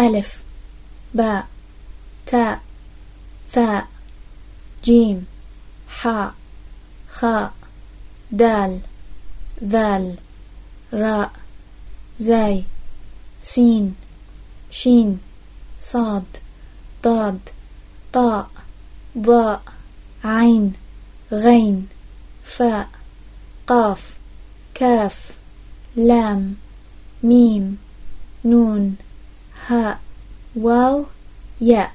ألف باء تاء ثاء جيم حاء خاء دال ذال راء زاي سين شين صاد ضاد طاء ضاء عين غين فاء قاف كاف لام ميم نون Ha. Well, yeah.